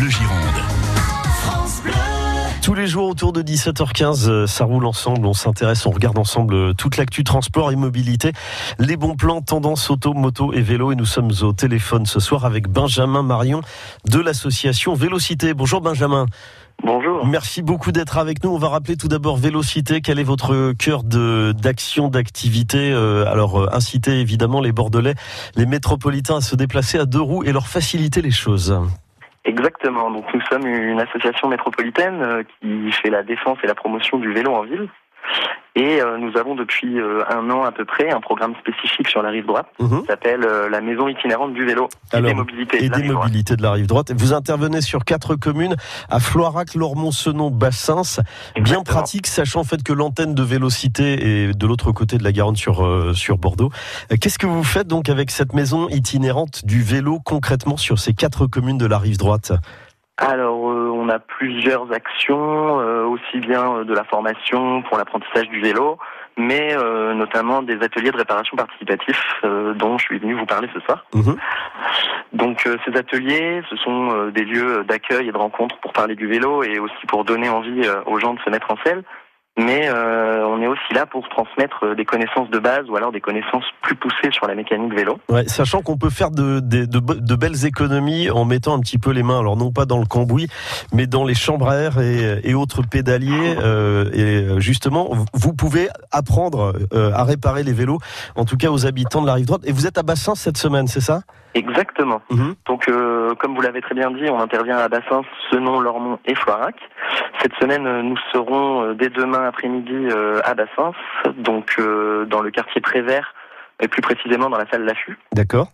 Bleu Gironde. Tous les jours autour de 17h15, euh, ça roule ensemble, on s'intéresse, on regarde ensemble euh, toute l'actu transport et mobilité, les bons plans, tendance auto, moto et vélo. Et nous sommes au téléphone ce soir avec Benjamin Marion de l'association Vélocité. Bonjour Benjamin. Bonjour. Merci beaucoup d'être avec nous. On va rappeler tout d'abord Vélocité. Quel est votre cœur de d'action, d'activité euh, Alors inciter évidemment les Bordelais, les métropolitains à se déplacer à deux roues et leur faciliter les choses. Exactement. Donc nous sommes une association métropolitaine euh, qui fait la défense et la promotion du vélo en ville. Et euh, nous avons depuis euh, un an à peu près un programme spécifique sur la rive droite Mhm. qui s'appelle euh, la maison itinérante du vélo et Alors, des mobilités. et de la des rive droite. mobilités de la rive droite. Vous intervenez sur quatre communes à Floirac, Lormont, Senon, Bassins. Bien pratique, sachant en fait que l'antenne de Vélocité est de l'autre côté de la Garonne sur sur Bordeaux. Qu'est-ce que vous faites donc avec cette maison itinérante du vélo concrètement sur ces quatre communes de la rive droite? Alors a plusieurs actions, euh, aussi bien euh, de la formation pour l'apprentissage du vélo, mais euh, notamment des ateliers de réparation participatif euh, dont je suis venu vous parler ce soir. Mhm. Donc ces ateliers, ce sont des lieux d'accueil et de rencontre pour parler du vélo et aussi pour donner envie aux gens de se mettre en selle. Mais euh, on est aussi là pour transmettre euh, des connaissances de base ou alors des connaissances plus poussées sur la mécanique vélo. Ouais, sachant qu'on peut faire de, de, de, de belles économies en mettant un petit peu les mains, alors non pas dans le cambouis, mais dans les chambres à air et, et autres pédaliers. euh, et euh, justement, vous pouvez apprendre euh, à réparer les vélos, en tout cas aux habitants de la rive droite. Et vous êtes à Bassin cette semaine, c'est ça? Exactement. Mhm. Donc euh, comme vous l'avez très bien dit, on intervient à Bassins, Senon, Lormont et Floirac. Cette semaine, euh, nous serons euh, dès demain après-midi euh, à Bassins, donc dans le quartier Prévert et plus précisément dans la salle Laffut. D'accord.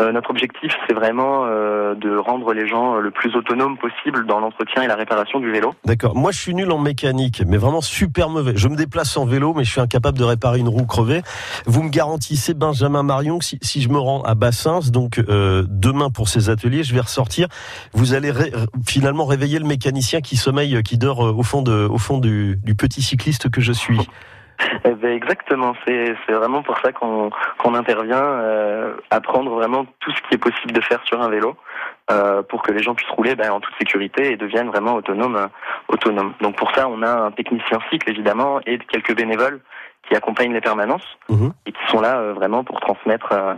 Euh, notre objectif, c'est vraiment euh, de rendre les gens euh, le plus autonomes possible dans l'entretien et la réparation du vélo. D'accord. Moi, je suis nul en mécanique, mais vraiment super mauvais. Je me déplace en vélo, mais je suis incapable de réparer une roue crevée. Vous me garantissez, Benjamin Marion, que si, si je me rends à Bassins, donc euh, demain pour ces ateliers, je vais ressortir. Vous allez ré- finalement réveiller le mécanicien qui sommeille, euh, qui dort euh, au fond de, au fond du, du petit cycliste que je suis. Eh ben, exactement, c'est vraiment pour ça qu'on qu'on intervient, euh, apprendre vraiment tout ce qui est possible de faire sur un vélo, euh, pour que les gens puissent rouler ben, en toute sécurité et deviennent vraiment autonomes. euh, autonomes. Donc pour ça, on a un technicien cycle évidemment et quelques bénévoles qui accompagnent les permanences Mhm. et qui sont là euh, vraiment pour transmettre euh,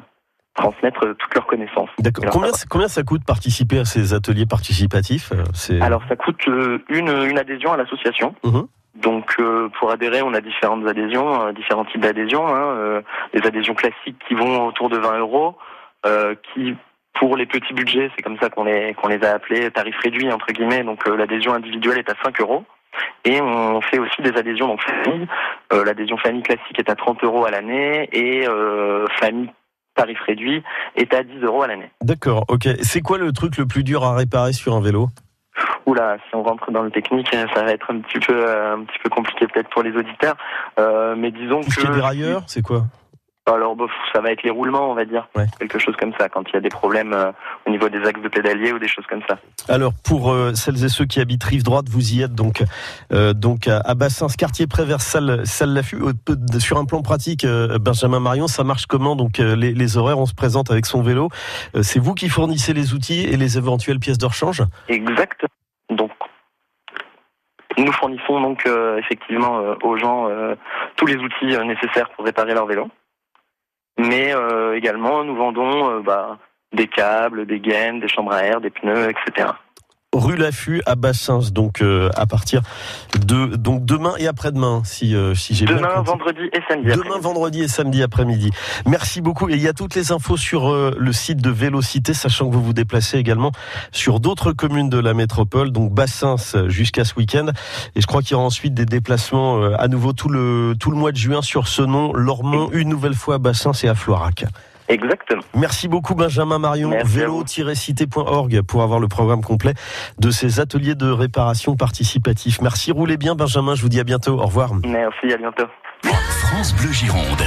transmettre euh, toutes leurs connaissances. D'accord. Combien, ça coûte participer à ces ateliers participatifs Euh, Alors ça coûte euh, une, une adhésion à l'association. Mhm. Donc euh, pour adhérer, on a différentes adhésions, euh, différents types d'adhésions. Hein, euh, des adhésions classiques qui vont autour de 20 euros, euh, qui pour les petits budgets, c'est comme ça qu'on les qu'on les a appelés tarifs réduits entre guillemets. Donc l'adhésion individuelle est à 5 euros. Et on fait aussi des adhésions donc famille. L'adhésion famille classique est à 30 euros à l'année et famille tarif réduit est à 10 euros à l'année. D'accord. Ok. C'est quoi le truc le plus dur à réparer sur un vélo? Oula, si on rentre dans le technique, euh, ça va être un petit peu, euh, un petit peu compliqué peut-être pour les auditeurs. Euh, mais disons Tout ce qui est que dérailleur, c'est quoi? Alors bof, ça va être les roulements, on va dire, Ouais. quelque chose comme ça, quand il y a des problèmes euh, au niveau des axes de pédalier ou des choses comme ça. Alors pour euh, celles et ceux qui habitent rive droite, vous y êtes donc euh, donc à, à Bassins, quartier Prévert, salle salle peu- Sur un plan pratique, Benjamin Marion, ça marche comment? Donc les, les horaires, on se présente avec son vélo. C'est vous qui fournissez les outils et les éventuelles pièces de rechange? Exact. Nous fournissons donc euh, effectivement euh, aux gens euh, tous les outils nécessaires pour réparer leur vélo. Mais également, nous vendons bah, des câbles, des gaines, des chambres à air, des pneus, etc. Rue Laffut à Bassins, donc euh, à partir de donc demain et après-demain, si euh, si j'ai bien Demain, vendredi et samedi. Demain, après-midi. vendredi et samedi après-midi. Merci beaucoup. Et il y a toutes les infos sur euh, le site de Vélocité, sachant que vous vous déplacez également sur d'autres communes de la métropole, donc Bassins jusqu'à ce week-end. Et je crois qu'il y aura ensuite des déplacements euh, à nouveau tout le tout le mois de juin sur ce nom, Lormont, une nouvelle fois à Bassins et à Floirac. Exactement. Merci beaucoup Benjamin Marion, vélo-cité.org pour avoir le programme complet de ces ateliers de réparation participatifs. Merci, roulez bien Benjamin, je vous dis à bientôt, au revoir. Merci, à bientôt. France Bleu Gironde.